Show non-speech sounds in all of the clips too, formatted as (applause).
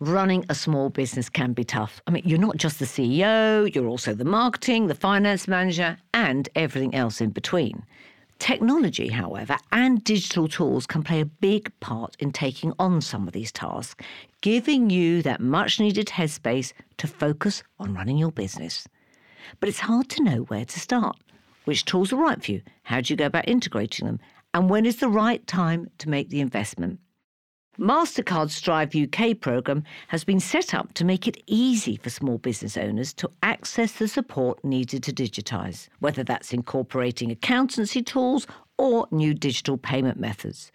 running a small business can be tough. I mean, you're not just the CEO, you're also the marketing, the finance manager, and everything else in between. Technology, however, and digital tools can play a big part in taking on some of these tasks, giving you that much needed headspace to focus on running your business. But it's hard to know where to start. Which tools are right for you? How do you go about integrating them? And when is the right time to make the investment? MasterCard's Strive UK programme has been set up to make it easy for small business owners to access the support needed to digitise, whether that's incorporating accountancy tools or new digital payment methods.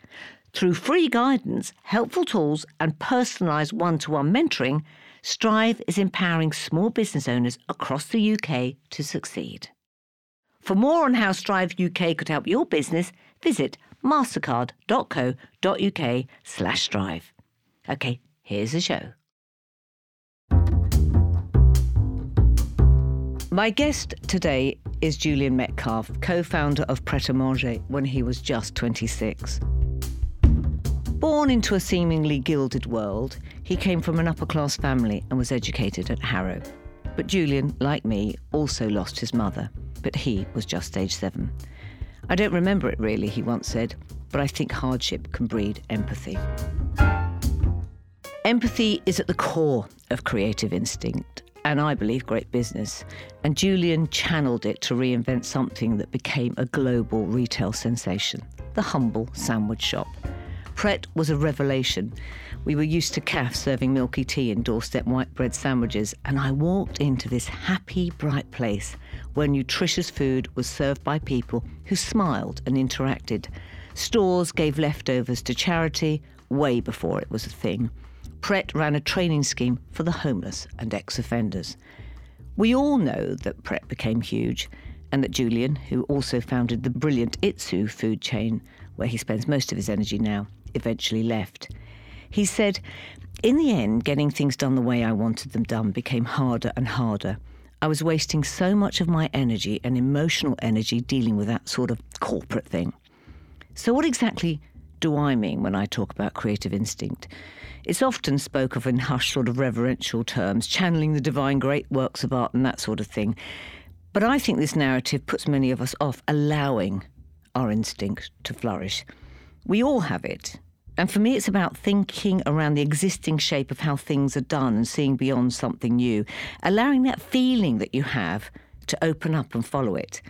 Through free guidance, helpful tools, and personalised one to one mentoring, Strive is empowering small business owners across the UK to succeed. For more on how Strive UK could help your business, visit mastercard.co.uk slash strive. Okay, here's the show. My guest today is Julian Metcalfe, co-founder of Pret a Manger when he was just 26. Born into a seemingly gilded world, he came from an upper class family and was educated at Harrow. But Julian, like me, also lost his mother, but he was just age seven. I don't remember it really, he once said, but I think hardship can breed empathy. Empathy is at the core of creative instinct and I believe great business. And Julian channeled it to reinvent something that became a global retail sensation the humble sandwich shop. Pret was a revelation. We were used to CAF serving milky tea and doorstep white bread sandwiches, and I walked into this happy, bright place where nutritious food was served by people who smiled and interacted. Stores gave leftovers to charity way before it was a thing. Pret ran a training scheme for the homeless and ex offenders. We all know that Pret became huge, and that Julian, who also founded the brilliant Itsu food chain, where he spends most of his energy now, eventually left. He said, In the end, getting things done the way I wanted them done became harder and harder. I was wasting so much of my energy and emotional energy dealing with that sort of corporate thing. So, what exactly do I mean when I talk about creative instinct? It's often spoke of in hushed, sort of reverential terms, channeling the divine great works of art and that sort of thing. But I think this narrative puts many of us off allowing our instinct to flourish. We all have it, and for me, it's about thinking around the existing shape of how things are done and seeing beyond something new, allowing that feeling that you have to open up and follow it.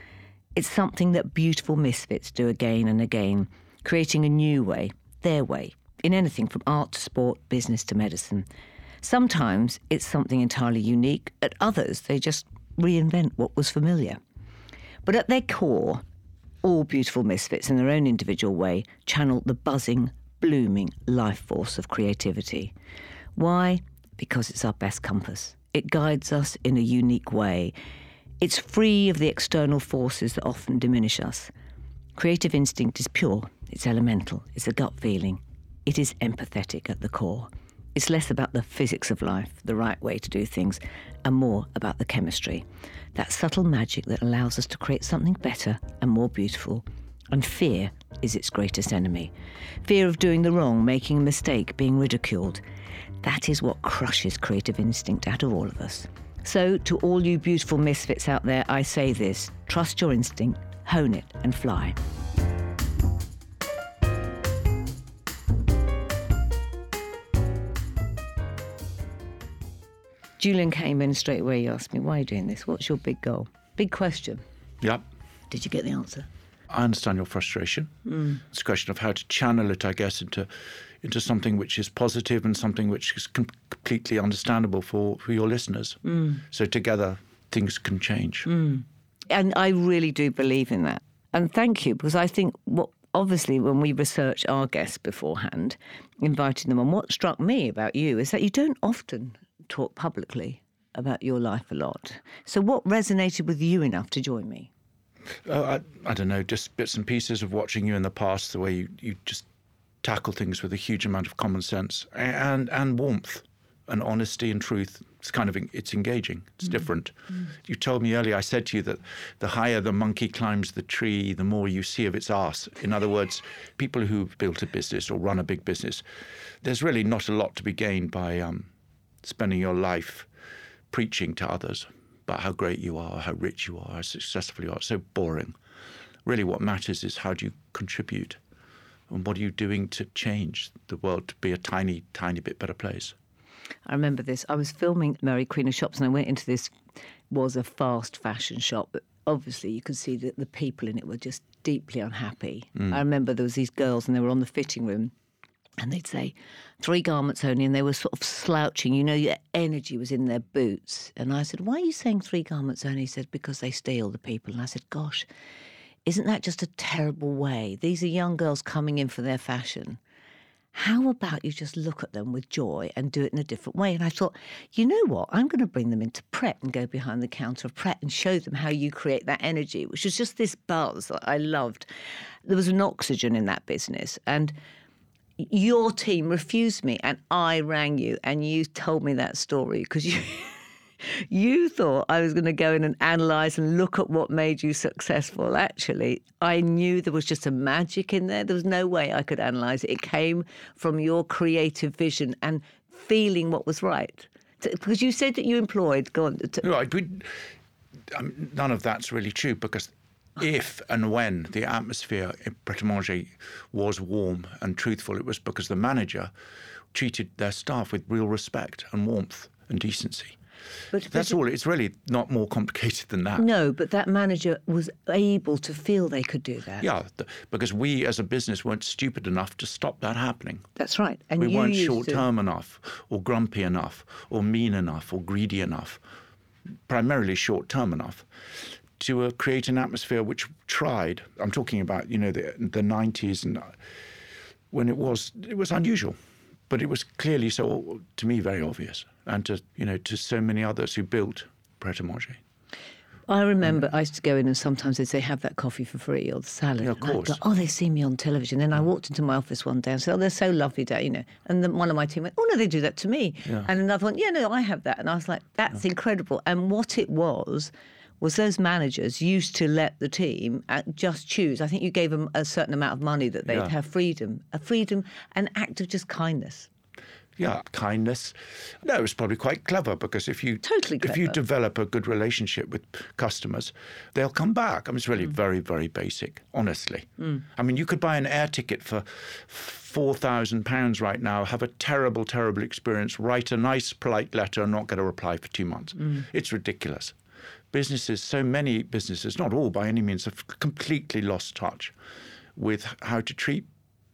It's something that beautiful misfits do again and again, creating a new way, their way, in anything from art to sport, business to medicine. Sometimes it's something entirely unique, at others, they just reinvent what was familiar. But at their core, all beautiful misfits in their own individual way channel the buzzing, blooming life force of creativity. Why? Because it's our best compass. It guides us in a unique way. It's free of the external forces that often diminish us. Creative instinct is pure, it's elemental, it's a gut feeling. It is empathetic at the core. It's less about the physics of life, the right way to do things, and more about the chemistry. That subtle magic that allows us to create something better and more beautiful and fear is its greatest enemy. Fear of doing the wrong, making a mistake, being ridiculed. That is what crushes creative instinct out of all of us. So, to all you beautiful misfits out there, I say this trust your instinct, hone it, and fly. Julian came in straight away. He asked me, Why are you doing this? What's your big goal? Big question. Yep. Did you get the answer? I understand your frustration. Mm. It's a question of how to channel it, I guess, into into something which is positive and something which is com- completely understandable for, for your listeners. Mm. So together, things can change. Mm. And I really do believe in that. And thank you, because I think what obviously when we research our guests beforehand, inviting them on, what struck me about you is that you don't often talk publicly about your life a lot. So what resonated with you enough to join me? Uh, I, I don't know, just bits and pieces of watching you in the past, the way you, you just tackle things with a huge amount of common sense and and warmth and honesty and truth. It's kind of it's engaging. It's mm. different. Mm. You told me earlier. I said to you that the higher the monkey climbs the tree, the more you see of its ass. In other words, people who've built a business or run a big business, there's really not a lot to be gained by um, spending your life preaching to others about how great you are, how rich you are, how successful you are. It's so boring. Really, what matters is how do you contribute and what are you doing to change the world to be a tiny, tiny bit better place? I remember this. I was filming Mary Queen of Shops and I went into this was a fast fashion shop, but obviously you could see that the people in it were just deeply unhappy. Mm. I remember there was these girls and they were on the fitting room and they'd say three garments only and they were sort of slouching you know your energy was in their boots and i said why are you saying three garments only he said because they steal the people and i said gosh isn't that just a terrible way these are young girls coming in for their fashion how about you just look at them with joy and do it in a different way? And I thought, you know what? I'm going to bring them into Pret and go behind the counter of Pret and show them how you create that energy, which was just this buzz that I loved. There was an oxygen in that business. And your team refused me, and I rang you and you told me that story because you. (laughs) you thought I was going to go in and analyze and look at what made you successful. Actually, I knew there was just a magic in there. There was no way I could analyze it. It came from your creative vision and feeling what was right. Because you said that you employed, go. To, right. We, um, none of that's really true because if and when the atmosphere in Pret a Manger was warm and truthful, it was because the manager treated their staff with real respect and warmth and decency. But, That's all. It's really not more complicated than that. No, but that manager was able to feel they could do that. Yeah, because we as a business weren't stupid enough to stop that happening. That's right. And we weren't short term enough, or grumpy enough, or mean enough, or greedy enough. Primarily short term enough to uh, create an atmosphere which tried. I'm talking about you know the the 90s and uh, when it was it was unusual but it was clearly so to me very obvious, and to you know to so many others who built Pret a Manger. I remember I used to go in and sometimes they'd say, have that coffee for free or the salad. Yeah, of course. Go, oh, they see me on television. Then I walked into my office one day and said, oh, they're so lovely, you know. And then one of my team went, oh, no, they do that to me. Yeah. And another one, yeah, no, I have that. And I was like, that's yeah. incredible. And what it was, was those managers used to let the team uh, just choose. I think you gave them a certain amount of money that they'd yeah. have freedom, a freedom, an act of just kindness. Yeah, kindness. No, it was probably quite clever because if you totally if you develop a good relationship with customers, they'll come back. I mean, it's really mm. very very basic, honestly. Mm. I mean, you could buy an air ticket for four thousand pounds right now, have a terrible terrible experience, write a nice polite letter, and not get a reply for two months. Mm. It's ridiculous businesses, so many businesses, not all by any means, have completely lost touch with how to treat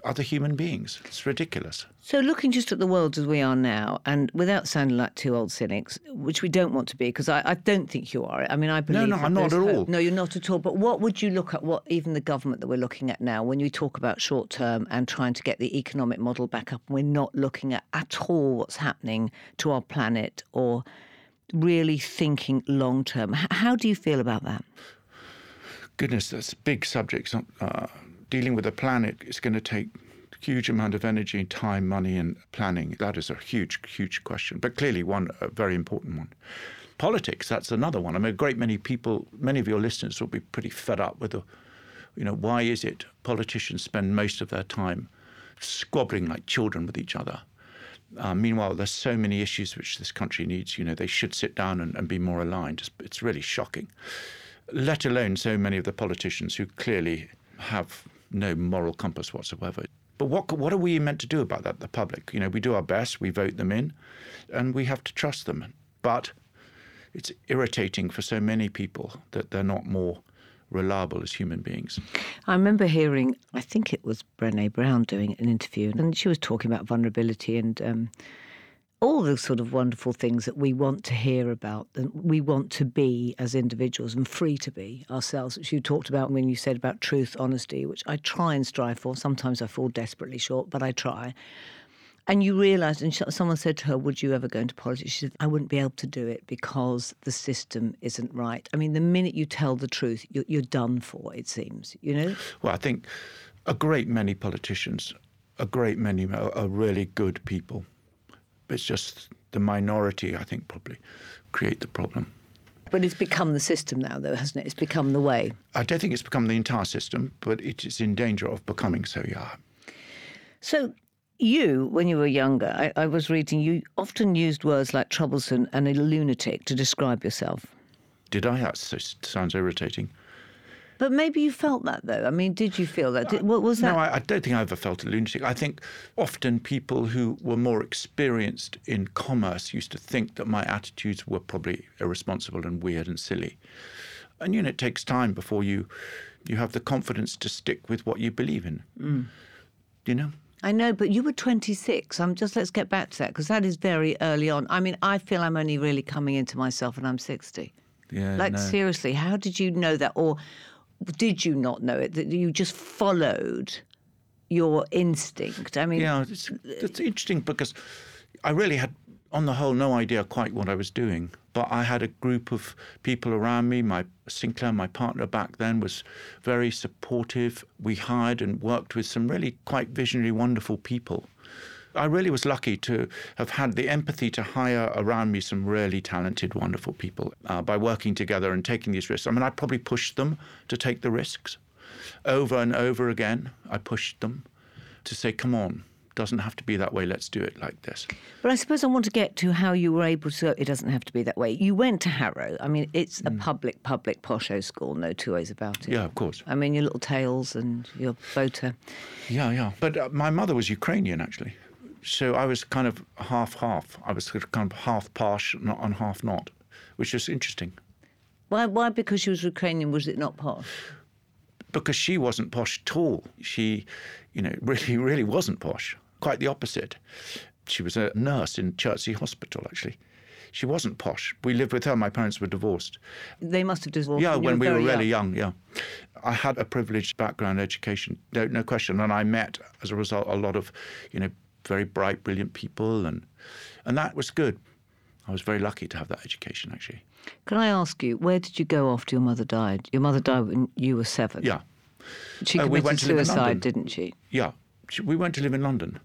other human beings. It's ridiculous. So, looking just at the world as we are now, and without sounding like two old cynics, which we don't want to be, because I, I, don't think you are. I mean, I believe. No, no, I'm not at all. No, you're not at all. But what would you look at? What even the government that we're looking at now, when you talk about short term and trying to get the economic model back up, we're not looking at at all what's happening to our planet or really thinking long term. How do you feel about that? Goodness, that's a big subject. Uh, dealing with the planet is going to take a huge amount of energy, time, money, and planning. That is a huge, huge question, but clearly one a very important one. Politics, that's another one. I mean, a great many people, many of your listeners will be pretty fed up with the, you know, why is it politicians spend most of their time squabbling like children with each other? Uh, meanwhile, there's so many issues which this country needs. You know, they should sit down and, and be more aligned. It's, it's, really shocking. Let alone so many of the politicians who clearly have no moral compass whatsoever. But what what are we meant to do about that? The public, you know, we do our best, we vote them in, and we have to trust them. But it's irritating for so many people that they're not more reliable as human beings. I remember hearing, I think it was Brené Brown doing an interview, and she was talking about vulnerability and um, all the sort of wonderful things that we want to hear about and we want to be as individuals and free to be ourselves, which you talked about when you said about truth, honesty, which I try and strive for. Sometimes I fall desperately short, but I try. And you realised, and someone said to her, Would you ever go into politics? She said, I wouldn't be able to do it because the system isn't right. I mean, the minute you tell the truth, you're, you're done for, it seems, you know? Well, I think a great many politicians, a great many are, are really good people. It's just the minority, I think, probably create the problem. But it's become the system now, though, hasn't it? It's become the way. I don't think it's become the entire system, but it is in danger of becoming so, yeah. So You, when you were younger, I, I was reading, you often used words like troublesome and a lunatic to describe yourself. Did I? That so, sounds irritating. But maybe you felt that though. I mean, did you feel that? Did, what was that? No, I, I don't think I ever felt a lunatic. I think often people who were more experienced in commerce used to think that my attitudes were probably irresponsible and weird and silly. And you know, it takes time before you you have the confidence to stick with what you believe in. Mm. You know. I know, but you were 26. I'm just let's get back to that because that is very early on. I mean, I feel I'm only really coming into myself and I'm 60. Yeah. Like no. seriously, how did you know that, or did you not know it? That you just followed your instinct? I mean, yeah, it's, it's interesting because I really had, on the whole, no idea quite what I was doing. But I had a group of people around me. My Sinclair, my partner back then, was very supportive. We hired and worked with some really quite visionary, wonderful people. I really was lucky to have had the empathy to hire around me some really talented, wonderful people uh, by working together and taking these risks. I mean, I probably pushed them to take the risks over and over again. I pushed them to say, come on, doesn't have to be that way. Let's do it like this. But I suppose I want to get to how you were able to. It doesn't have to be that way. You went to Harrow. I mean, it's a public, public posho school. No two ways about it. Yeah, of course. I mean, your little tails and your boater. Yeah, yeah. But uh, my mother was Ukrainian, actually. So I was kind of half half. I was sort of kind of half posh and half not, which is interesting. Why? Why? Because she was Ukrainian. Was it not posh? Because she wasn't posh at all. She, you know, (laughs) really, really wasn't posh. Quite the opposite. She was a nurse in Chertsey Hospital, actually. She wasn't posh. We lived with her. My parents were divorced. They must have divorced. Yeah, when, when we were really young. young. Yeah, I had a privileged background education, no, no question, and I met as a result a lot of, you know, very bright, brilliant people, and and that was good. I was very lucky to have that education, actually. Can I ask you, where did you go after your mother died? Your mother died when you were seven. Yeah. She Uh, committed we went to suicide, didn't she? Yeah, She- we went to live in London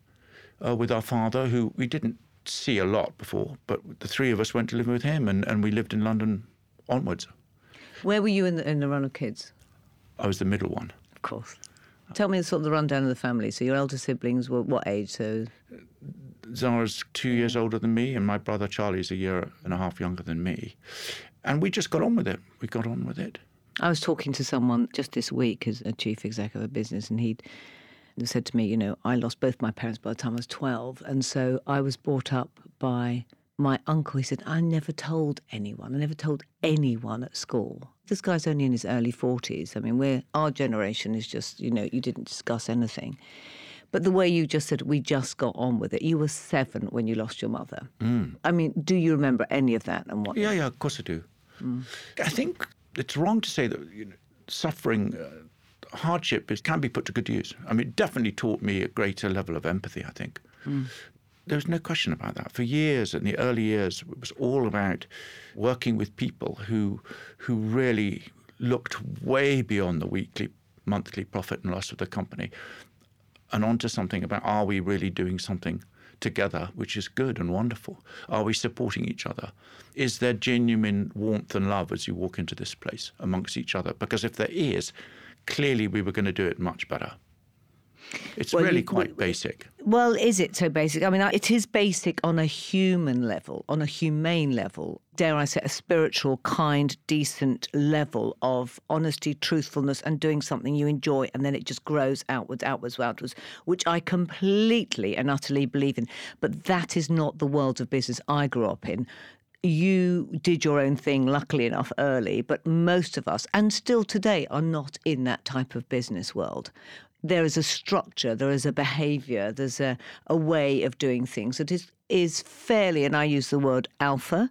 uh, with our father, who we didn't see a lot before, but the three of us went to live with him, and, and we lived in London onwards. Where were you in the, in the run of kids? I was the middle one. Of course. Tell me sort of the rundown of the family. So your elder siblings were what age? So Zara's two years older than me, and my brother Charlie's a year and a half younger than me. And we just got on with it. We got on with it. I was talking to someone just this week as a chief exec of a business, and he'd said to me, you know, I lost both my parents by the time I was 12. And so I was brought up by my uncle. He said, I never told anyone. I never told anyone at school. This guy's only in his early 40s. I mean, we're, our generation is just, you know, you didn't discuss anything. But the way you just said, we just got on with it. You were seven when you lost your mother. I mean, do you remember any of that and what? Yeah, yeah, of course I do. I think it's wrong to say that you know, suffering, uh, hardship is, can be put to good use. I mean, it definitely taught me a greater level of empathy, I think. Hmm. There's no question about that. For years, in the early years, it was all about working with people who, who really looked way beyond the weekly, monthly profit and loss of the company and onto something about are we really doing something together which is good and wonderful? Are we supporting each other? Is there genuine warmth and love as you walk into this place amongst each other? Because if there is, clearly we were going to do it much better. It's Well, really you- quite basic. Well, is it so basic? I mean, uh, it is basic on a human level, on a humane level, dare I say, a spiritual, kind, decent level of honesty, truthfulness, and doing something you enjoy, and then it just grows outwards, outwards, outwards, which I completely and utterly believe in. But that is not the world of business I grew up in. You did your own thing, luckily enough, early, but most of us, and still today, are not in that type of business world there is a structure, there is a behavior, there's a, a way of doing things that is, is fairly, and I use the word alpha,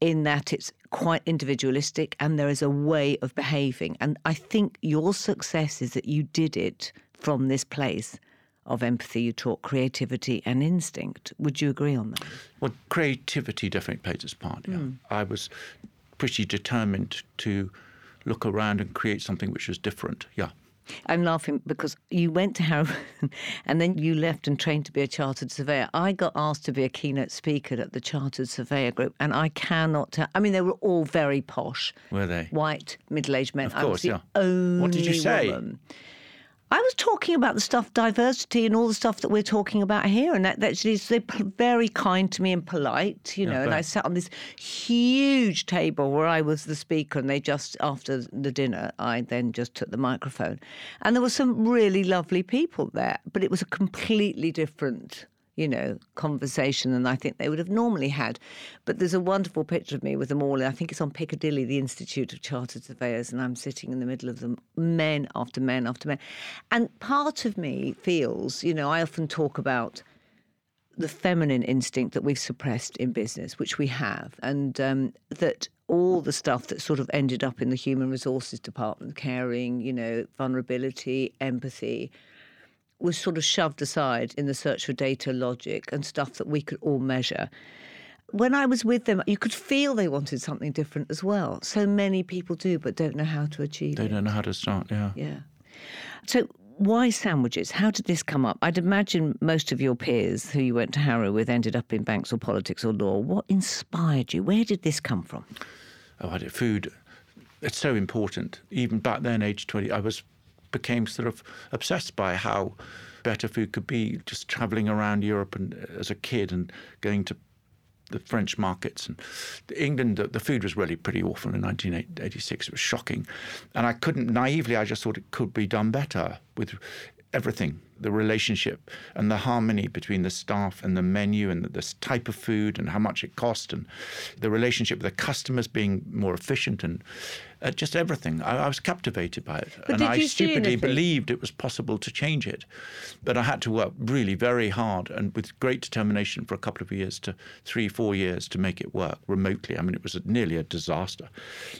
in that it's quite individualistic and there is a way of behaving. And I think your success is that you did it from this place of empathy. You taught creativity and instinct. Would you agree on that? Well, creativity definitely plays its part. Yeah. Mm. I was pretty determined to look around and create something which was different. Yeah. I'm laughing because you went to Harrow (laughs) and then you left and trained to be a chartered surveyor. I got asked to be a keynote speaker at the Chartered Surveyor Group, and I cannot tell. I mean, they were all very posh, Were they? white, middle aged men. Of I was course, the yeah. only What did you say? woman. I was talking about the stuff, diversity, and all the stuff that we're talking about here, and that actually they're very kind to me and polite, you know. and I sat on this huge table where I was the speaker, and they just after the dinner, I then just took the microphone, and there were some really lovely people there, but it was a completely different you know, conversation than I think they would have normally had. But there's a wonderful picture of me with them all. I think it's on Piccadilly, the Institute of Chartered Surveyors, and I'm sitting in the middle of them, men after men after men. And part of me feels, you know, I often talk about the feminine instinct that we've suppressed in business, which we have, and um, that all the stuff that sort of ended up in the human resources department, caring, you know, vulnerability, empathy, was sort of shoved aside in the search for data logic and stuff that we could all measure. When I was with them, you could feel they wanted something different as well. So many people do, but don't know how to achieve they it. They don't know how to start, yeah. Yeah. So, why sandwiches? How did this come up? I'd imagine most of your peers who you went to Harrow with ended up in banks or politics or law. What inspired you? Where did this come from? Oh, I did food. It's so important. Even back then, age 20, I was became sort of obsessed by how better food could be. Just traveling around Europe and uh, as a kid and going to the French markets and England, the, the, food was really pretty awful in 1986. It was shocking, and I couldn't naively. I just thought it could be done better with everything the relationship and the harmony between the staff and the menu and the type of food and how much it cost and the relationship with the customers being more efficient and uh, just everything. I, I, was captivated by it. But and I stupidly believed it was possible to change it. But I had to work really very hard and with great determination for a couple of years to three, four years to make it work remotely. I mean, it was nearly a disaster.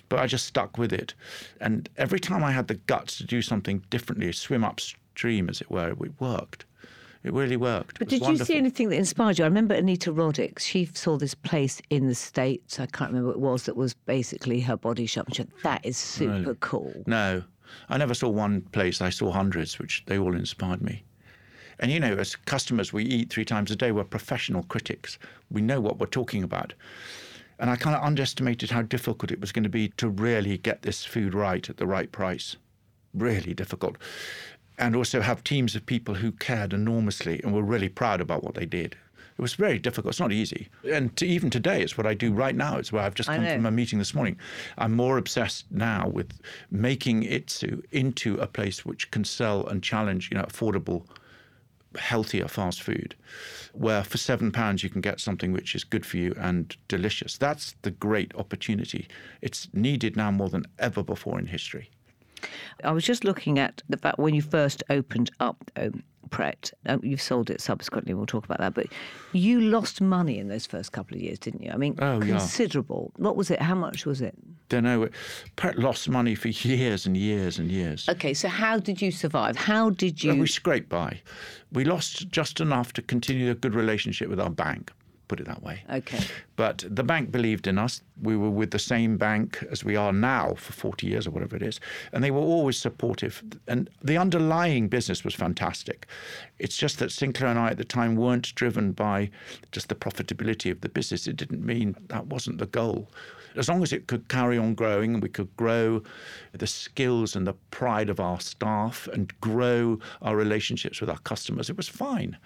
But I just stuck with it. And every time I had the guts to do something differently, swim upstream, as it were, it worked. It really worked. But did wonderful. you see anything that inspired you? I remember Anita Roddick. She saw this place in the States. I can't remember what it was that was basically her body shop. And she said, that is super really? cool. No, I never saw one place. I saw hundreds, which they all inspired me. And you know, as customers, we eat three times a day. We're professional critics. We know what we're talking about. And I kind of underestimated how difficult it was going to be to really get this food right at the right price. Really difficult and also have teams of people who cared enormously and were really proud about what they did. It was very difficult. It's not easy. And to, even today, it's what I do right now. It's where I've just come from a meeting this morning. I'm more obsessed now with making Itsu into a place which can sell and challenge, you know, affordable, healthier fast food, where for seven pounds you can get something which is good for you and delicious. That's the great opportunity. It's needed now more than ever before in history. I was just looking at the fact when you first opened up um, Pret, um, you've sold it subsequently. We'll talk about that. But you lost money in those first couple of years, didn't you? I mean, oh, considerable. Yeah. What was it? How much was it? Don't know. Pret lost money for years and years and years. Okay, so how did you survive? How did you? Well, we scraped by. We lost just enough to continue a good relationship with our bank put it that way. Okay. But the bank believed in us. We were with the same bank as we are now for 40 years or whatever it is. And they were always supportive. And the underlying business was fantastic. It's just that Sinclair and I at the time weren't driven by just the profitability of the business. It didn't mean that wasn't the goal. As long as it could carry on growing and we could grow the skills and the pride of our staff and grow our relationships with our customers, it was fine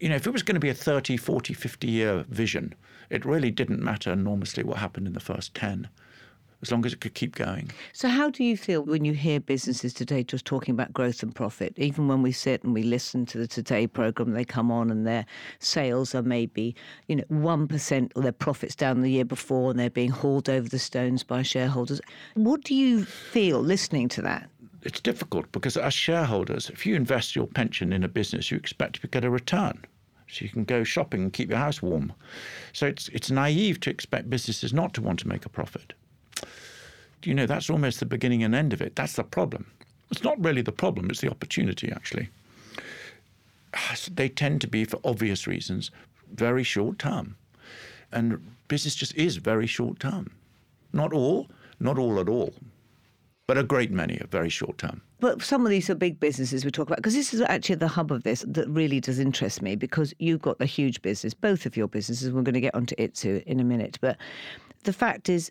you know, if it was going to be a 30, 40, 50 year vision, it really didn't matter enormously what happened in the first 10 as long as it could keep going. So, how do you feel when you hear businesses today just talking about growth and profit? Even when we sit and we listen to the Today program, they come on and their sales are maybe, you know, 1% or their profits down the year before and they're being hauled over the stones by shareholders. What do you feel listening to that? It's difficult because as shareholders, if you invest your pension in a business, you expect to get a return. So you can go shopping and keep your house warm. So it's it's naive to expect businesses not to want to make a profit. You know, that's almost the beginning and end of it. That's the problem. It's not really the problem, it's the opportunity actually. Ah, they tend to be, for obvious reasons, very short term. And business just is very short term. Not all, not all at all, but a great many are very short term. But some of these are big businesses we talk about because this is actually the hub of this that really does interest me because you've got a huge business, both of your businesses. We're going to get onto Itsu in a minute, but the fact is,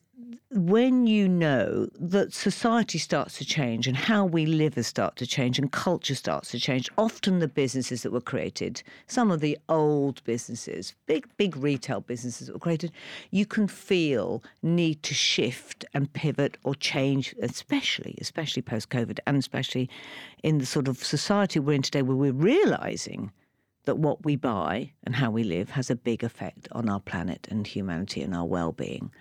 when you know that society starts to change and how we live has started to change and culture starts to change, often the businesses that were created, some of the old businesses, big, big retail businesses that were created, you can feel need to shift and pivot or change, especially, especially post COVID and especially in the sort of society we're in today where we're realizing that what we buy and how we live has a big effect on our planet and humanity and our well being.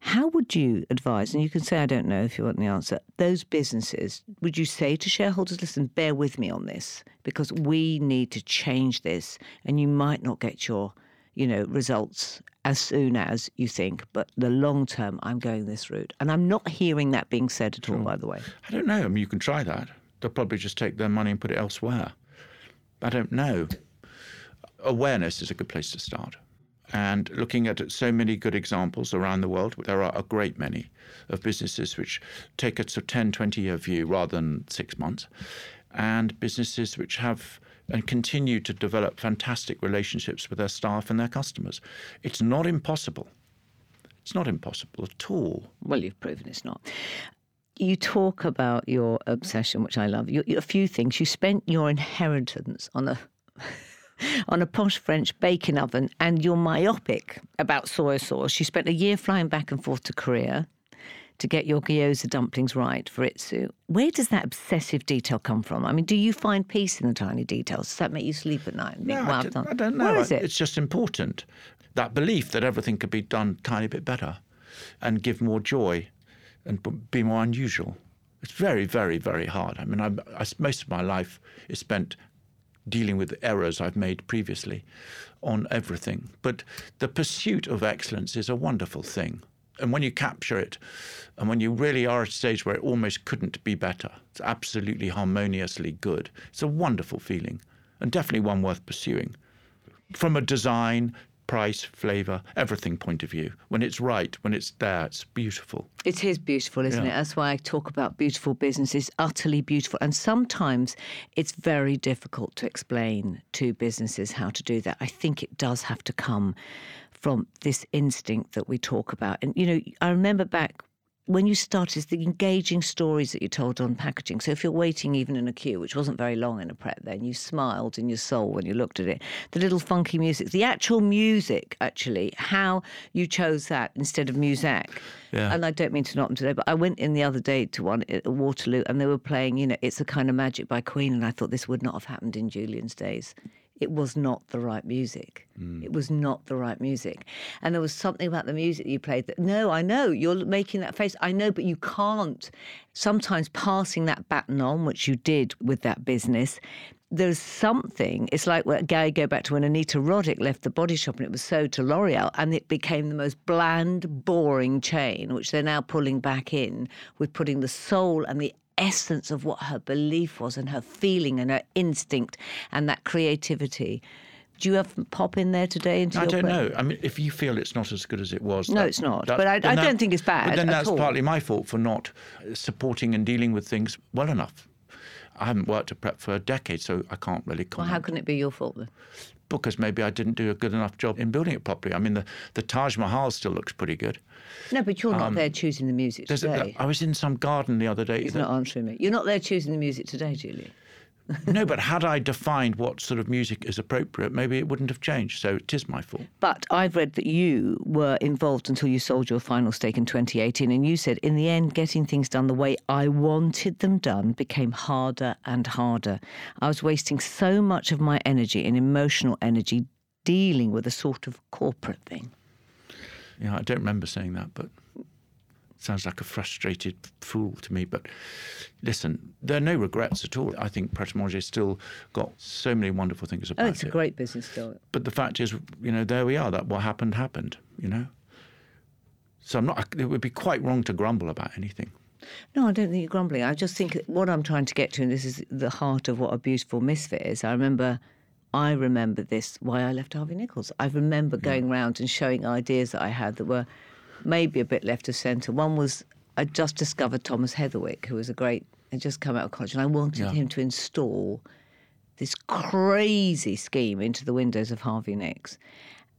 How would you advise, and you can say I don't know if you want the answer, those businesses, would you say to shareholders, listen, bear with me on this because we need to change this and you might not get your, you know, results as soon as you think, but the long term I'm going this route. And I'm not hearing that being said at all, by the way. I don't know. I mean you can try that. They'll probably just take their money and put it elsewhere. I don't know. Awareness is a good place to start. And looking at so many good examples around the world, there are a great many of businesses which take a sort of 10, 20 year view rather than six months, and businesses which have and continue to develop fantastic relationships with their staff and their customers. It's not impossible. It's not impossible at all. Well, you've proven it's not. You talk about your obsession, which I love. You, a few things. You spent your inheritance on a (laughs) on a posh French baking oven, and you're myopic about soy sauce. You spent a year flying back and forth to Korea to get your gyoza dumplings right for Itsu. Where does that obsessive detail come from? I mean, do you find peace in the tiny details? Does that make you sleep at night? No, I, don't, I don't know. Where is it? It's just important. That belief that everything could be done a tiny bit better and give more joy and be more unusual. It's very, very, very hard. I mean, I, I, most of my life is spent dealing with errors I've made previously on everything. But the pursuit of excellence is a wonderful thing. And when you capture it, and when you really are at a stage where it almost couldn't be better, it's absolutely harmoniously good. It's a wonderful feeling, and definitely one worth pursuing. From a design price, flavour, everything point of view. When it's right, when it's there, it's beautiful. It is beautiful, isn't yeah. it? That's why I talk about beautiful businesses, utterly beautiful. And sometimes it's very difficult to explain to businesses how to do that. I think it does have to come from this instinct that we talk about. And, you know, I remember back when you started the engaging stories that you told on packaging. So if you're waiting even in a queue, which wasn't very long in a Pret then, you smiled in your soul when you looked at it. The little funky music, the actual music, actually, how you chose that instead of Muzak. Yeah. And I don't mean to knock them today, but I went in the other day to one at Waterloo and they were playing, you know, It's a Kind of Magic by Queen. And I thought this would not have happened in Julian's days it was not the right music. Mm. It was not the right music. And there was something about the music you played that, no, I know, you're making that face. I know, but you can't. Sometimes passing that baton on, which you did with that business, there's something, it's like what Gary go back to when Anita Roddick left the body shop and it was sold to L'Oreal and it became the most bland, boring chain, which they're now pulling back in with putting the soul and the essence of what her belief was and her feeling and her instinct and that creativity. Do you have pop in there today? Into I don't know. I mean, if you feel it's not as good as it was, no, that, it's not. That, but I, I that, don't think it's bad. But then that's all. partly my fault for not uh, supporting and dealing with things well enough. I haven't worked at Pret for a decade, so I can't really comment. Well, how can it be your fault then? Because maybe I didn't do a good enough job in building it properly. I mean, the, the Taj Mahal still looks pretty good. No, but you're not um, there choosing the music today. A, I was in some garden the other day. He's that, not answering me. You're not there choosing the music today, Julie. No, but had I defined what sort of music is appropriate, maybe it wouldn't have changed. So it is my fault. But I've read that you were involved until you sold your final stake in 2018. And you said, in the end, getting things done the way I wanted them done became harder and harder. I was wasting so much of my energy and emotional energy dealing with a sort of corporate thing. Yeah, I don't remember saying that, but sounds like a frustrated fool to me. But listen, there are no regrets at all. I think Pret a still got so many wonderful things oh, about it. Oh, it's a great business still. But the fact is, you know, there we are. That what happened happened. You know. So I'm not. It would be quite wrong to grumble about anything. No, I don't think you're grumbling. I just think what I'm trying to get to, and this is the heart of what a beautiful misfit is. I remember I remember this why I left Harvey Nichols. I remember hmm. going around and showing ideas that I had that were maybe a bit left of centre. One was I just discovered Thomas Heatherwick, who was a great, had just come out of college, and I wanted yeah. him to install this crazy scheme into the windows of Harvey Nicks.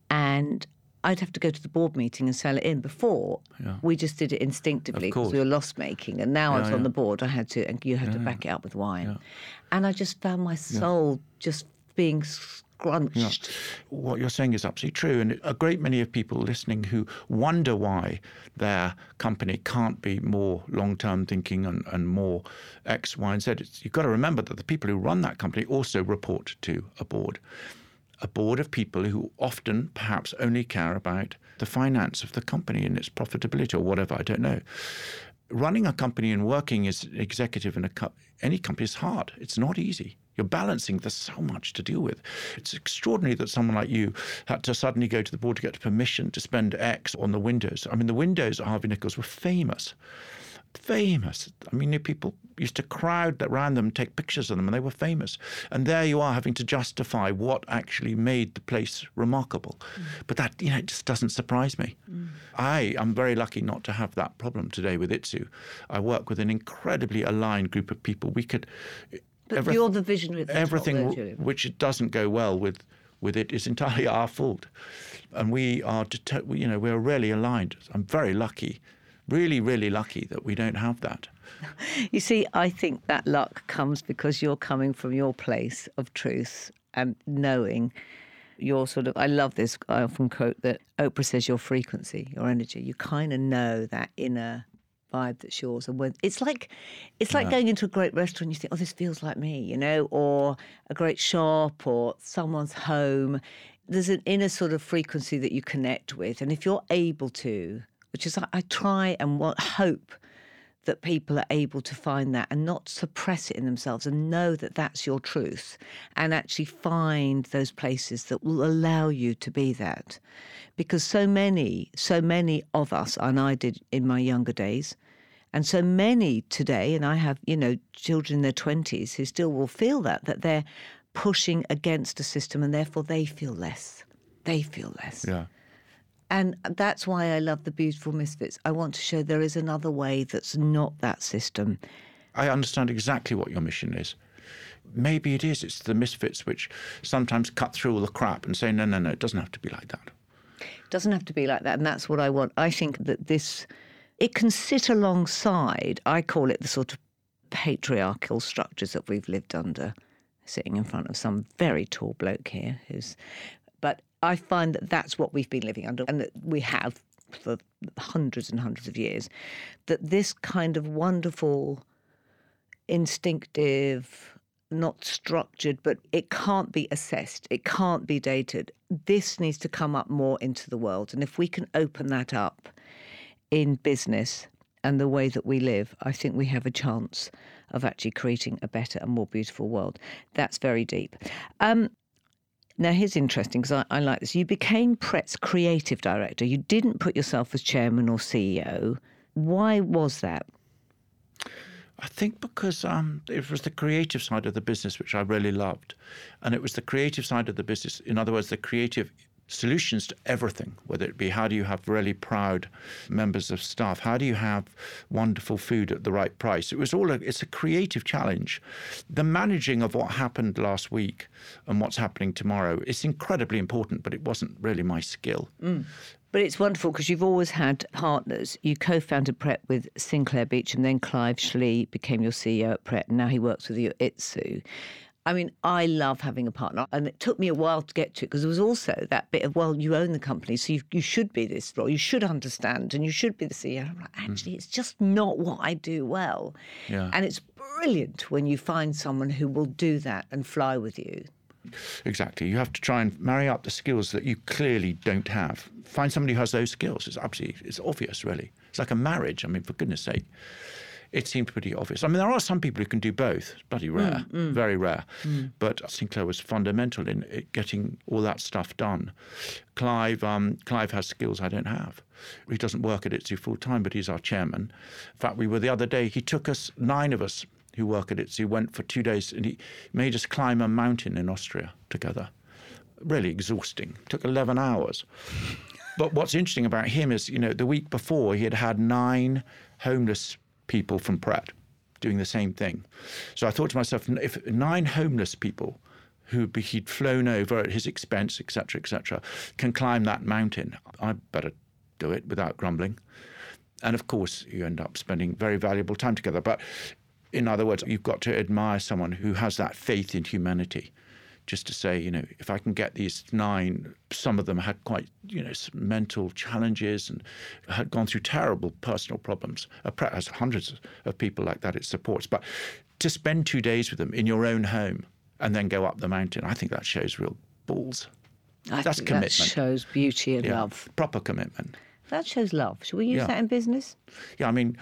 And I'd have to go to the board meeting and sell it in. Before, Yeah. we just did it instinctively because we were loss making. And now I Yeah, was on the board, I had to, and you had to back it up with wine. Yeah. And I just found my soul just being scrunched. what you're saying is absolutely true. And a great many of people listening who wonder why their company can't be more long term thinking and, and more X, Y, and Z. It's, you've got to remember that the people who run that company also report to a board. A board of people who often perhaps only care about the finance of the company and its profitability or whatever, I don't know. Running a company and working as an executive in a co- any company is hard. It's not easy. You're balancing. There's so much to deal with. It's extraordinary that someone like you had to suddenly go to the board to get permission to spend X on the windows. I mean, the windows at Harvey Nichols were famous. Famous. I mean, people used to crowd around them, take pictures of them, and they were famous. And there you are having to justify what actually made the place remarkable. Mm. But that, you know, it just doesn't surprise me. Mm. I am very lucky not to have that problem today with Itsu. I work with an incredibly aligned group of people. We could. But everyth- you're the visionary everything there, w- Julian. which doesn't go well with with it is entirely our fault, and we are you know we're really aligned. I'm very lucky, really really lucky that we don't have that. (laughs) You see, I think that luck comes because you're coming from your place of truth and knowing your sort of. I love this. I often quote that Oprah says your frequency, your energy. You kind of know that inner vibe that's yours, and when it's like, it's like going into a great restaurant. You think, oh, this feels like me, you know, or a great shop or someone's home. There's an inner sort of frequency that you connect with, and if you're able to, which is I, I try and want, hope that people are able to find that and not suppress it in themselves and know that that's your truth and actually find those places that will allow you to be that because so many so many of us and I did in my younger days and so many today and I have you know children in their 20s who still will feel that that they're pushing against a system and therefore they feel less they feel less Yeah. and that's why I love the beautiful misfits. I want to show there is another way that's not that system. I understand exactly what your mission is. Maybe it is. It's the misfits which sometimes cut through all the crap and say, no, no, no, it doesn't have to be like that. It doesn't have to be like that, and that's what I want. I think that this it can sit alongside. I call it the sort of patriarchal structures that we've lived under. Sitting in front of some very tall bloke here, who's, but I find that that's what we've been living under, and that we have for hundreds and hundreds of years. That this kind of wonderful, instinctive, not structured, but it can't be assessed, it can't be dated. This needs to come up more into the world. And if we can open that up in business and the way that we live, I think we have a chance of actually creating a better and more beautiful world. That's very deep. Um, now, here's interesting because I, I like this. You became Pret's creative director. You didn't put yourself as chairman or CEO. Why was that? I think because um, it was the creative side of the business which I really loved. And it was the creative side of the business, in other words, the creative solutions to everything, whether it be how do you have really proud members of staff, how do you have wonderful food at the right price. It was all a, it's a creative challenge. The managing of what happened last week and what's happening tomorrow is incredibly important, but it wasn't really my skill. Mm. But it's wonderful because you've always had partners. You co-founded Pret with Sinclair Beach, and then Clive Schlee became your CEO at Pret, and now he works with you at Itsu. I mean, I love having a partner, and it took me a while to get to it because there was also that bit of, well, you own the company, so you, you should be this role, you should understand, and you should be the CEO. I'm like, mm. actually, it's just not what I do well. Yeah. And it's brilliant when you find someone who will do that and fly with you. Exactly. You have to try and marry up the skills that you clearly don't have. Find somebody who has those skills. It's absolutely, it's obvious, really. It's like a marriage. I mean, for goodness sake, it seemed pretty obvious. I mean, there are some people who can do both. It's bloody mm, rare, mm. very rare. Mm. But Sinclair was fundamental in it getting all that stuff done. Clive, um, Clive has skills I don't have. He doesn't work at ITSU full time, but he's our chairman. In fact, we were the other day. He took us nine of us who work at ITSU went for two days and he made us climb a mountain in Austria together. Really exhausting. Took 11 hours. But what's interesting about him is, you know, the week before he had had nine homeless people from Pret doing the same thing. So I thought to myself, if nine homeless people who he'd flown over at his expense, etc., etc., can climb that mountain. I better do it without grumbling. And of course, you end up spending very valuable time together. But in other words, you've got to admire someone who has that faith in humanity. Just to say, you know, if I can get these nine, some of them had quite, you know, mental challenges and had gone through terrible personal problems. Has hundreds of people like that it supports. But to spend two days with them in your own home and then go up the mountain, I think that shows real balls. I That's commitment. That shows beauty and Yeah, love. Proper commitment. That shows love. Should we use Yeah. that in business? Yeah, I mean,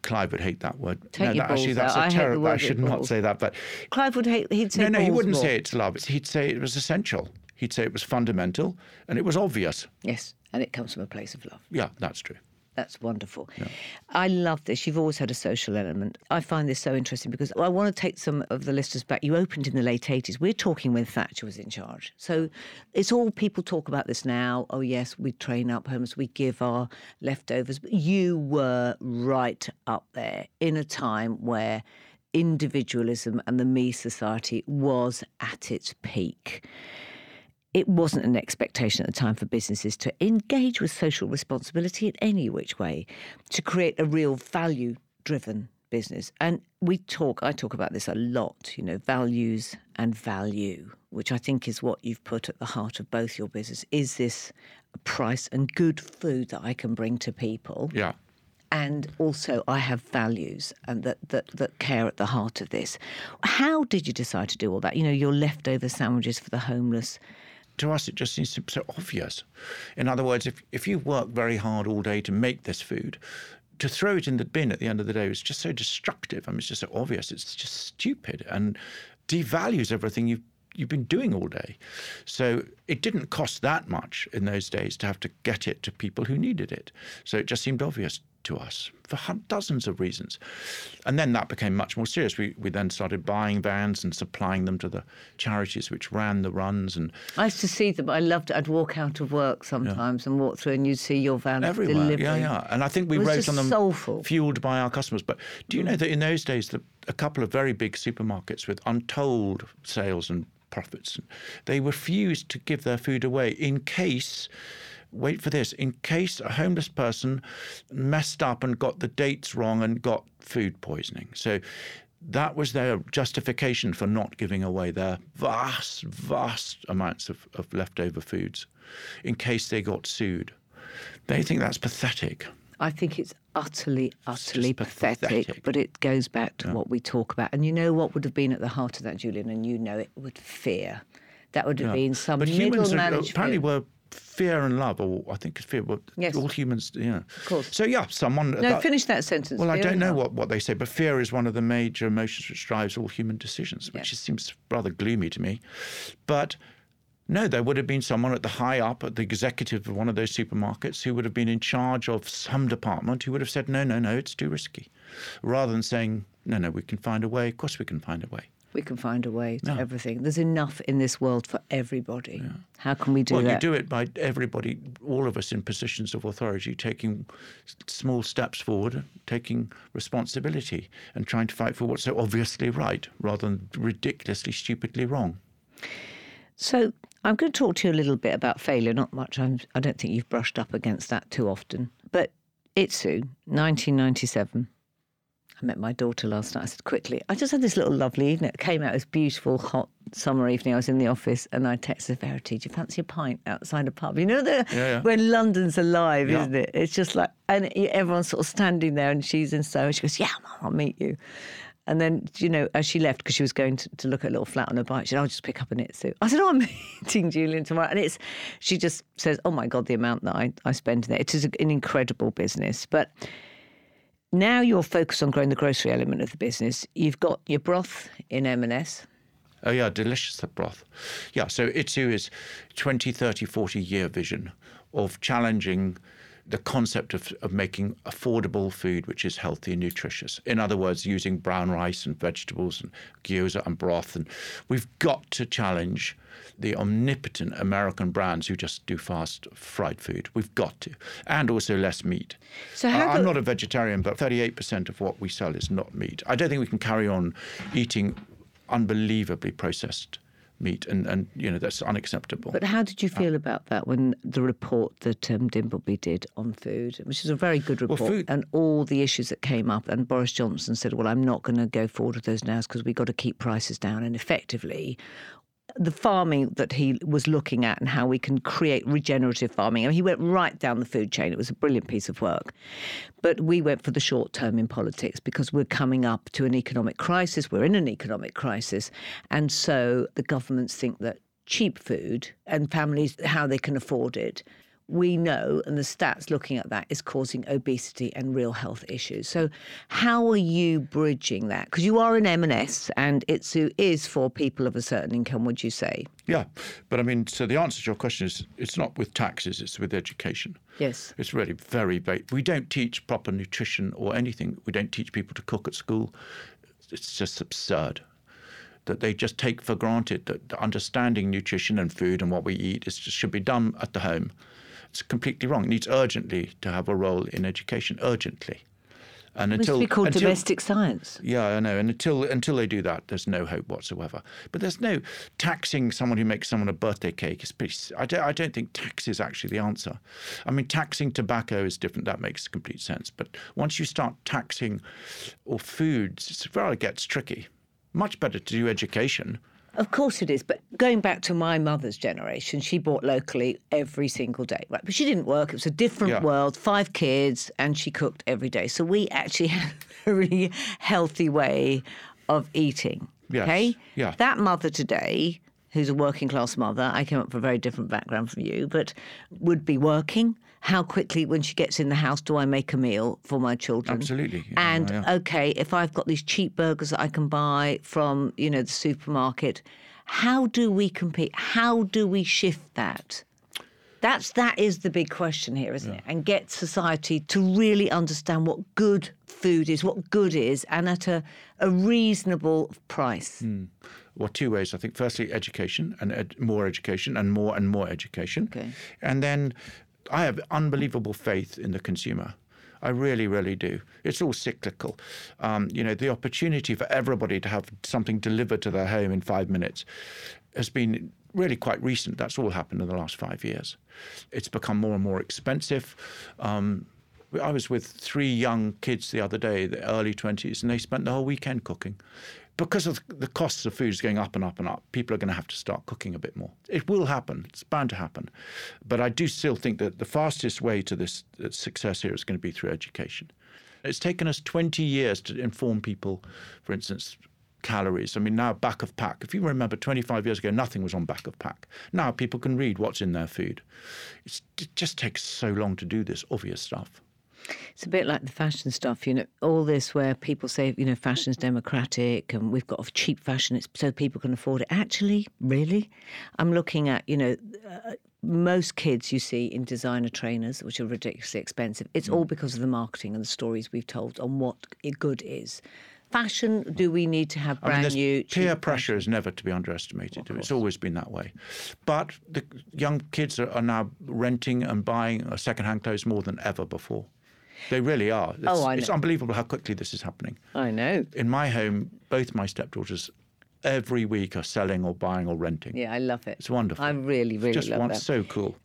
Clive would hate that word. Take no, your that, actually, that's out. I a terrible. I word should not balls. say that, but Clive would hate. He'd say no, no, he wouldn't more. say it's love. He'd say it was essential. He'd say it was fundamental and it was obvious. Yes, and it comes from a place of love. Yeah, that's true. That's wonderful. I love this. You've always had a social element. I find this so interesting because I want to take some of the listeners back. You opened in the late 80s. We're talking when Thatcher was in charge. So it's all people talk about this now. Oh, yes, we train up homes, we give our leftovers. But you were right up there in a time where individualism and the me society was at its peak it wasn't an expectation at the time for businesses to engage with social responsibility in any which way, to create a real value driven business. And we talk, I talk about this a lot, you know, values and value, which I think is what you've put at the heart of both your business. Is this a price and good food that I can bring to people? Yeah. and also I have values and that, that that care at the heart of this. How did you decide to do all that? You know, your leftover sandwiches for the homeless. To us, it just seems so obvious. In other words, if, if you work very hard all day to make this food, to throw it in the bin at the end of the day is just so destructive. I mean, it's just so obvious. It's just stupid and devalues everything you've you've been doing all day. So it didn't cost that much in those days to have to get it to people who needed it. So it just seemed obvious to us for dozens of reasons. And then that became much more serious. We, we then started buying vans and supplying them to the charities which ran the runs and I used to see them. I loved it. I'd walk out of work sometimes and walk through, and you'd see your van everywhere. delivering. Yeah, yeah. And I think we wrote on them soulful. fueled by our customers. But do you know that in those days, the, a couple of very big supermarkets with untold sales and profits, they refused to give their food away in case. Wait for this. In case a homeless person messed up and got the dates wrong and got food poisoning. So that was their justification for not giving away their vast, vast amounts of, of leftover foods in case they got sued. They think that's pathetic. I think it's utterly, utterly just pathetic, pathetic. But it goes back to what we talk about. And you know what would have been at the heart of that, Julian, and you know it would fear. That would have Yeah. been some but middle humans are- management. apparently were fear and love, or I think fear. But Yes. all humans, yeah. Of course. So yeah, someone. no, that- finish that sentence. Well, I don't know love. what, what they say, but fear is one of the major emotions which drives all human decisions, which seems rather gloomy to me. But no, there would have been someone at the high up, at the executive of one of those supermarkets, who would have been in charge of some department, who would have said, no, no, no, it's too risky, rather than saying, no, no, we can find a way. Of course, we can find a way. We can find a way to No. everything. There's enough in this world for everybody. How can we do well, that? Well, you do it by everybody, all of us in positions of authority, taking small steps forward, taking responsibility, and trying to fight for what's so obviously right, rather than ridiculously, stupidly wrong. So I'm going to talk to you a little bit about failure. Not much. I'm, I don't think you've brushed up against that too often. But Itsu, 1997. I met my daughter last night. I said quickly, I just had this little lovely evening. It came out as beautiful, hot summer evening. I was in the office and I texted Verity, do you fancy a pint outside a pub? You know, the, Yeah, yeah. when London's alive, Yeah. isn't it? It's just like, and everyone's sort of standing there and she's in so, she goes, yeah, Mum, I'll meet you. And then, you know, as she left, because she was going to, to look at a little flat on her bike, she said, I'll just pick up an Itsu. I said, Oh, I'm (laughs) meeting Julian tomorrow. And it's, she just says, Oh my God, the amount that I, I spend in there. It is an incredible business. But now you're focused on growing the grocery element of the business. You've got your broth in M&S. Oh, yeah, delicious, the broth. Yeah, so Itsu is 20, 30, 40 year vision of challenging the concept of, of making affordable food which is healthy and nutritious. In other words, using brown rice and vegetables and gyoza and broth. And we've got to challenge the omnipotent American brands who just do fast fried food. We've got to. And also less meat. So how I- I'm not a vegetarian, but 38% of what we sell is not meat. I don't think we can carry on eating unbelievably processed meat, and, and you know that's unacceptable. But how did you feel about that when the report that um, Dimbleby did on food, which is a very good report, food- and all the issues that came up, and Boris Johnson said, "Well, I'm not going to go forward with those now because we've got to keep prices down," and effectively. The farming that he was looking at and how we can create regenerative farming. I mean, he went right down the food chain. It was a brilliant piece of work. But we went for the short term in politics because we're coming up to an economic crisis. We're in an economic crisis. And so the governments think that cheap food and families, how they can afford it, we know, and the stats looking at that, is causing obesity and real health issues. So, how are you bridging that? Because you are an M&S, and Itsu is for people of a certain income. Would you say? yeah, but I mean, so the answer to your question is it's not with taxes; it's with education. Yes. It's really very bait. We don't teach proper nutrition or anything. We don't teach people to cook at school. It's just absurd that they just take for granted that understanding nutrition and food and what we eat is just should be done at the home. It's completely wrong. It needs urgently to have a role in education, urgently. And It until must be called until, domestic science. yeah, I know. And until until they do that, there's no hope whatsoever. But there's no taxing someone who makes someone a birthday cake. Is pretty, I don't I don't think tax is actually the answer. I mean, taxing tobacco is different. That makes complete sense. But once you start taxing or foods, it gets tricky. Much better to do education. Of course it is, but going back to my mother's generation, she bought locally every single day, right? But she didn't work; it was a different Yeah. world. Five kids, and she cooked every day. So we actually (laughs) had a really healthy way of eating. Yes, Okay, yeah. That mother today, who's a working class mother, I came up from a very different background from you, but would be working. How quickly, when she gets in the house, do I make a meal for my children? Absolutely. Yeah, And yeah. okay, if I've got these cheap burgers that I can buy from, you know, the supermarket, how do we compete? How do we shift that? That's that is the big question here, isn't it? And get society to really understand what good food is, what good is, and at a, a reasonable price. Hmm. Well, two ways. I think firstly, education and ed- more education and more and more education. Okay. And then I have unbelievable faith in the consumer. I really, really do. It's all cyclical. Um, you know, the opportunity for everybody to have something delivered to their home in five minutes has been really quite recent. That's all happened in the last five years. It's become more and more expensive. Um, I was with three young kids the other day, the early 20s, and they spent the whole weekend cooking. Because of the costs of food is going up and up and up, people are going to have to start cooking a bit more. It will happen. It's bound to happen. But I do still think that the fastest way to this uh, success here is going to be through education. It's taken us 20 years to inform people, for instance, calories. I mean, now back of pack. If you remember 25 years ago, nothing was on back of pack. Now people can read what's in their food. It's, it just takes so long to do this obvious stuff. It's a bit like the fashion stuff, you know, all this where people say, you know, fashion's democratic and we've got cheap fashion, it's so people can afford it. Actually, really? I'm looking at, you know, uh, most kids you see in designer trainers, which are ridiculously expensive, it's all because of the marketing and the stories we've told on what good is. Fashion, do we need to have I mean, brand new? peer pressure is never to be underestimated. It's always been that way. But the young kids are, are now renting and buying second-hand clothes more than ever before. They really are. Oh, it's, Oh, I know. it's unbelievable how quickly this is happening. I know. In my home, both my stepdaughters every week are selling or buying or renting. Yeah, I love it. It's wonderful. I really, really just love want, that. so cool.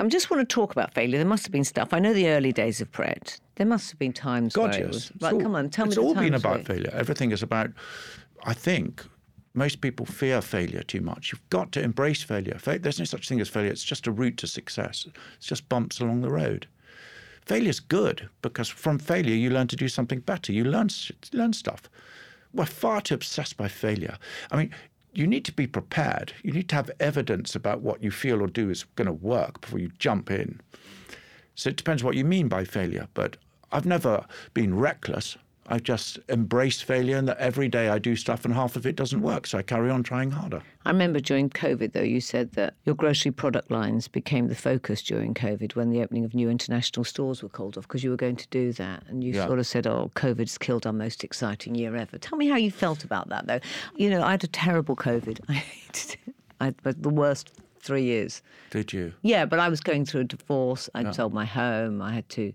I just want to talk about failure. There must have been stuff. I know the early days of Pret. There must have been times God, where it yes. was. Right, all- come on, tell me It's all been about failure. Everything is about, I think, most people fear failure too much. You've got to embrace failure. There's no such thing as failure. It's just a route to success. It's just bumps along the road. Failure's good because from failure you learn to do something better. You learn learn stuff. We're far too obsessed by failure. I mean, you need to be prepared. You need to have evidence about what you feel or do is going to work before you jump in. So it depends what you mean by failure. But I've never been reckless. I just embrace failure and that every day I do stuff and half of it doesn't work. So I carry on trying harder. I remember during COVID, though, you said that your grocery product lines became the focus during COVID when the opening of new international stores were called off because you were going to do that. And you Yeah. sort of said, oh, COVID's killed our most exciting year ever. Tell me how you felt about that, though. You know, I had a terrible COVID. (laughs) I hated it. I had the worst three years. Did you? Yeah, but I was going through a divorce. I'd sold my home. I had to,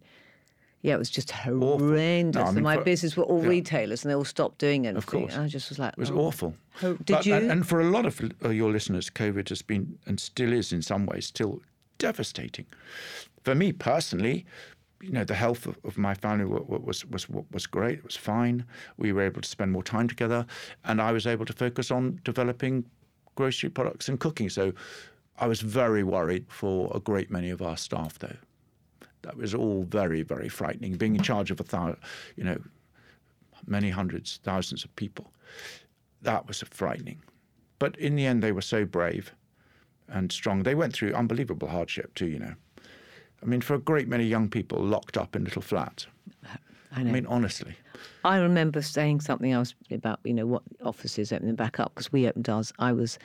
Yeah, it was just horrendous. No, I And my for- business were all yeah. retailers, and they all stopped doing anything. Of course. I just was like, It was oh. awful. Oh, did But- you? And, and for a lot of uh, your listeners, COVID has been and still is in some ways still devastating. For me personally, you know, the health of, of my family wa- wa- was, was was was great. It was fine. We were able to spend more time together, and I was able to focus on developing grocery products and cooking. So, I was very worried for a great many of our staff, though. That was all very, very frightening. Being in charge of a thousand, you know, many hundreds, thousands of people, that was frightening. But in the end, they were so brave and strong. They went through unbelievable hardship too, you know. I mean, for a great many young people locked up in little flats. I I mean, honestly. I remember saying something I was about, you know, what offices opening back up because we opened ours. I was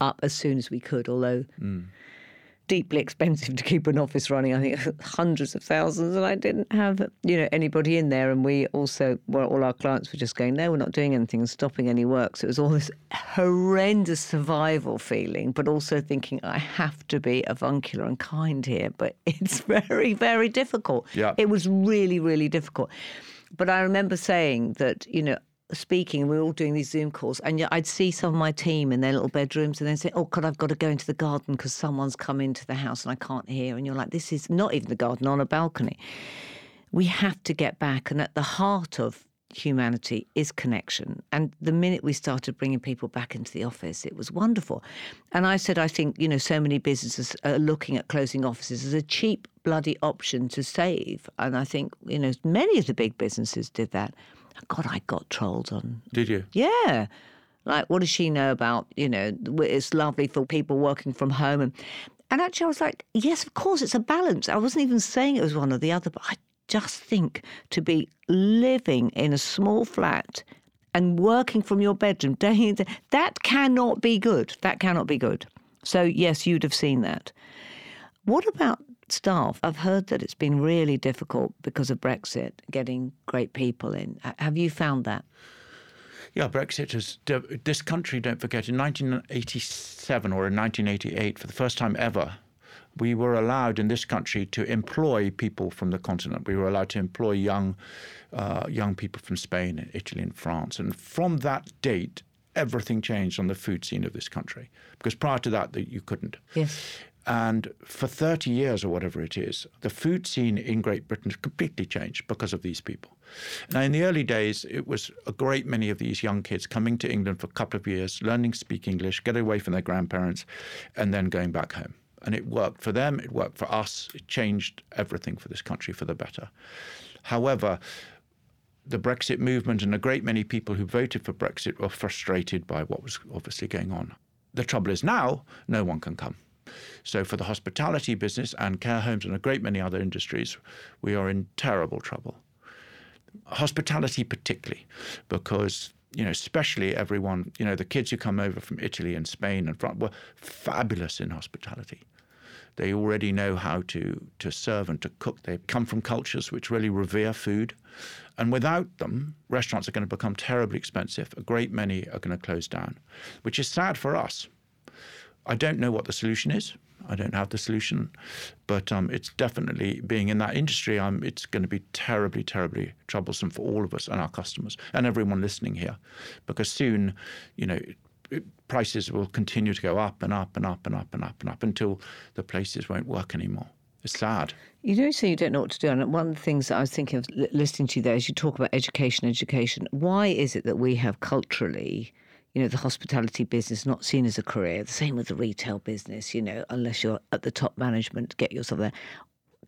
up as soon as we could, although mm. Deeply expensive (laughs) to keep an office running. I think (laughs) hundreds of thousands, and I didn't have, you know, anybody in there. And we also, well, all our clients were just going, no, we're not doing anything and stopping any work. So it was all this horrendous survival feeling, but also thinking I have to be avuncular and kind here. But (laughs) it's very, very difficult. Yeah. It was really, really difficult. But I remember saying that, you know, speaking, we were all doing these Zoom calls, and I'd see some of my team in their little bedrooms and then say, Oh, God, I've got to go into the garden because someone's come into the house and I can't hear. And you're like, This is not even the garden, on a balcony. We have to get back. And at the heart of humanity is connection. And the minute we started bringing people back into the office, it was wonderful. And I said, I think, you know, so many businesses are looking at closing offices as a cheap, bloody option to save. And I think, you know, many of the big businesses did that. God, I got trolled on Did you? yeah. Like, what does she know about, you know, it's lovely for people working from home. And, and actually, I was like, yes, of course, it's a balance. I wasn't even saying it was one or the other, but I just think to be living in a small flat and working from your bedroom day in, day, that cannot be good. That cannot be good. So, yes, you'd have seen that. What about staff? I've heard that it's been really difficult because of Brexit getting great people in. Have you found that? Yeah, Brexit has. This country, don't forget, in 1987 or in 1988, for the first time ever, we were allowed in this country to employ people from the continent. We were allowed to employ young, uh, young people from Spain, and Italy, and France. And from that date, everything changed on the food scene of this country. Because prior to that, that you couldn't. Yes. And for 30 years or whatever it is, the food scene in Great Britain has completely changed because of these people. Now, in the early days, it was a great many of these young kids coming to England for a couple of years, learning to speak English, get away from their grandparents, and then going back home. And it worked for them, it worked for us, it changed everything for this country for the better. However, the Brexit movement and a great many people who voted for Brexit were frustrated by what was obviously going on. The trouble is now, no one can come. So, for the hospitality business and care homes and a great many other industries, we are in terrible trouble. Hospitality, particularly, because you know, especially everyone, you know, the kids who come over from Italy and Spain and France were fabulous in hospitality. They already know how to, to serve and to cook. They come from cultures which really revere food. And without them, restaurants are going to become terribly expensive. A great many are going to close down, which is sad for us. I don't know what the solution is. I don't have the solution, but um, it's definitely being in that industry. Um, it's going to be terribly, terribly troublesome for all of us and our customers and everyone listening here, because soon, you know, it, it, prices will continue to go up and up and up and up and up and up until the places won't work anymore. It's sad. You do say you don't know what to do. And one of the things that I was thinking of listening to you there is you talk about education, education. Why is it that we have culturally, you know, the hospitality business not seen as a career? The same with the retail business, you know, unless you're at the top management, get yourself there.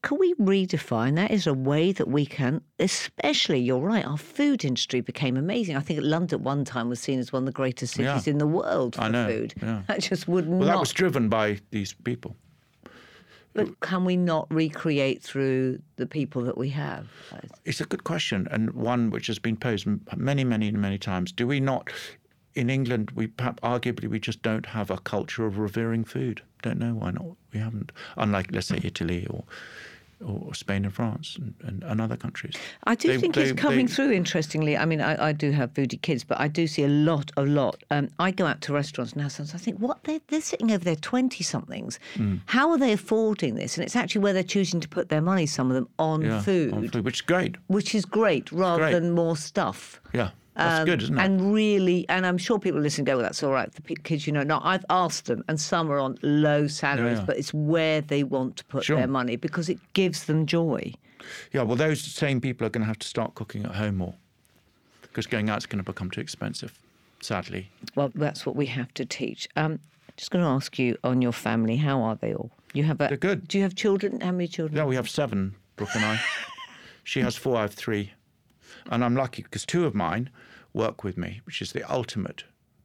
Can we redefine that? Is a way that we can, especially, you're right, our food industry became amazing. I think London at one time was seen as one of the greatest cities Yeah. in the world for I know, food. yeah. (laughs) That just would Well, not. Well, that was driven by these people. But can we not recreate through the people that we have? It's a good question, and one which has been posed many, many, many times. Do we not, in England, we perhaps arguably we just don't have a culture of revering food? Don't know why not. We haven't. Unlike, let's say, Italy or or Spain and France and, and, and other countries. I do They- think they- it's coming they- through. Interestingly, I mean, I, I do have foodie kids, but I do see a lot, a lot. Um, I go out to restaurants now. Sometimes I think, what they're, they're sitting over there, twenty somethings. Mm. How are they affording this? And it's actually where they're choosing to put their money. Some of them on Yeah, food, on food, which is great. which is great, rather great. than more stuff. Yeah, that's Um, good, isn't it? And really, and I'm sure people listening go, well, that's all right for kids, you know. No, I've asked them, and some are on low salaries, Yeah. but it's where they want to put Sure. their money because it gives them joy. Yeah, well, those same people are going to have to start cooking at home more because going out is going to become too expensive, sadly. Well, that's what we have to teach. Um, just going to ask you on your family, how are they all? You have a, They're good. Do you have children? How many children? Yeah, we have seven, Brooke and I. (laughs) she has four, I have three. And I'm lucky because two of mine work with me, which is the ultimate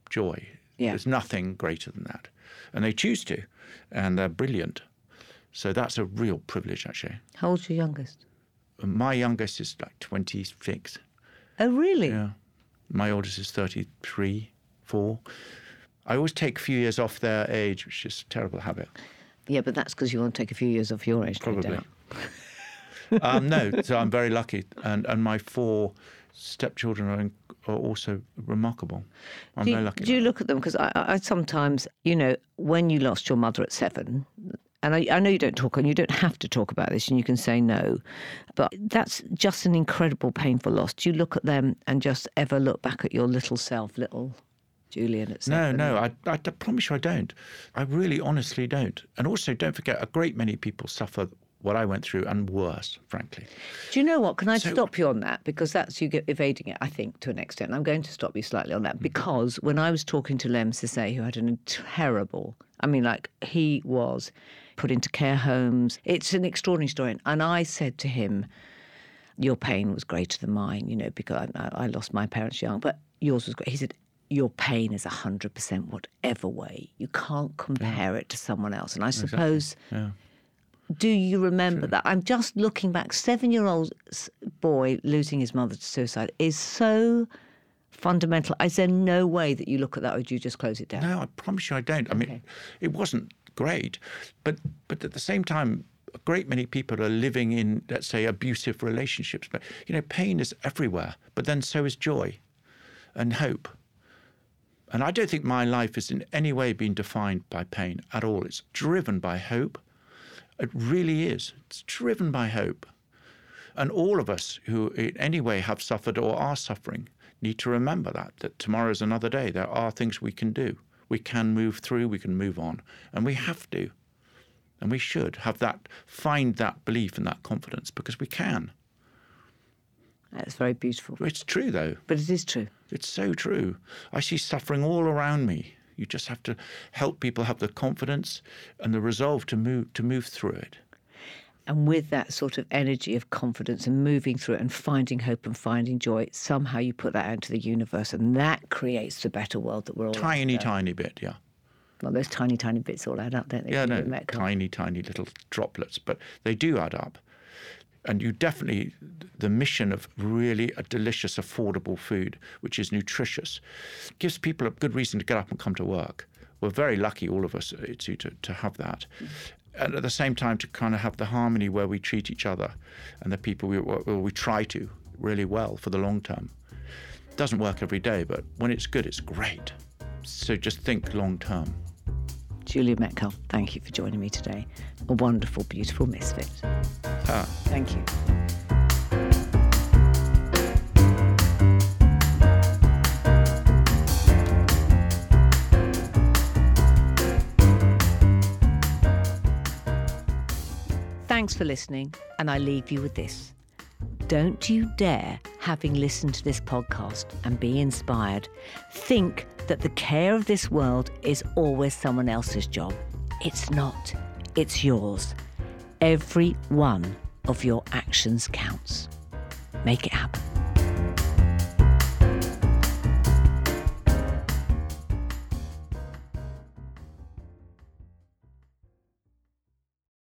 joy. Yeah. There's nothing greater than that. And they choose to, and they're brilliant. So that's a real privilege, actually. How old's your youngest? My youngest is like 26. Oh, really? Yeah. My oldest is 33, 4. I always take a few years off their age, which is a terrible habit. Yeah, but that's because you want to take a few years off your age. Probably. Um, no, so I'm very lucky. And, and my four stepchildren are, in, are also remarkable. I'm Do very you, lucky. do you look at them? Because I, I sometimes, you know, when you lost your mother at seven, and I, I know you don't talk, and you don't have to talk about this, and you can say no, but that's just an incredible, painful loss. Do you look at them and just ever look back at your little self, little Julian at No, seven? no, I, I, I promise you I don't. I really honestly don't. And also, don't forget, a great many people suffer what I went through and worse, frankly. Do you know what? Can I So- stop you on that? Because that's you evading it, I think, to an extent. I'm going to stop you slightly on that Mm-hmm. because when I was talking to Lemn Sissay, who had a terrible, I mean, like he was put into care homes. It's an extraordinary story. And I said to him, Your pain was greater than mine, you know, because I, I lost my parents young, but yours was great. He said, your pain is 100% whatever way. You can't compare it to someone else. And I suppose Yeah. Do you remember that? I'm just looking back. Seven year old boy losing his mother to suicide is so fundamental. Is there no way that you look at that or do you just close it down? No, I promise you I don't. I mean, Okay. it wasn't great, but but at the same time, a great many people are living in, let's say, abusive relationships. But you know, pain is everywhere. But then so is joy, and hope. And I don't think my life has in any way been defined by pain at all. It's driven by hope. It really is. It's driven by hope. And all of us who in any way have suffered or are suffering need to remember that, that tomorrow is another day. There are things we can do. We can move through, we can move on. And we have to. And we should have that, find that belief and that confidence because we can. That's very beautiful. It's true though. But it is true. It's so true. I see suffering all around me. You just have to help people have the confidence and the resolve to move to move through it. And with that sort of energy of confidence and moving through it and finding hope and finding joy, somehow you put that out into the universe and that creates the better world that we're all Tiny, tiny bit, yeah. Well, those tiny, tiny bits all add up, don't they? Yeah, no, tiny, tiny little droplets, but they do add up. And you definitely, the mission of really a delicious, affordable food, which is nutritious, gives people a good reason to get up and come to work. We're very lucky, all of us, uh, to, to, to have that. And at the same time, to kind of have the harmony where we treat each other and the people we, well, we try to really well for the long term. Doesn't work every day, but when it's good, it's great. So just think long term. Julian Metcalfe, thank you for joining me today. A wonderful, beautiful misfit. Ah. Thank you. Thanks for listening, and I leave you with this. Don't you dare, having listened to this podcast and be inspired, think that the care of this world is always someone else's job. It's not, it's yours. Every one of your actions counts. Make it happen.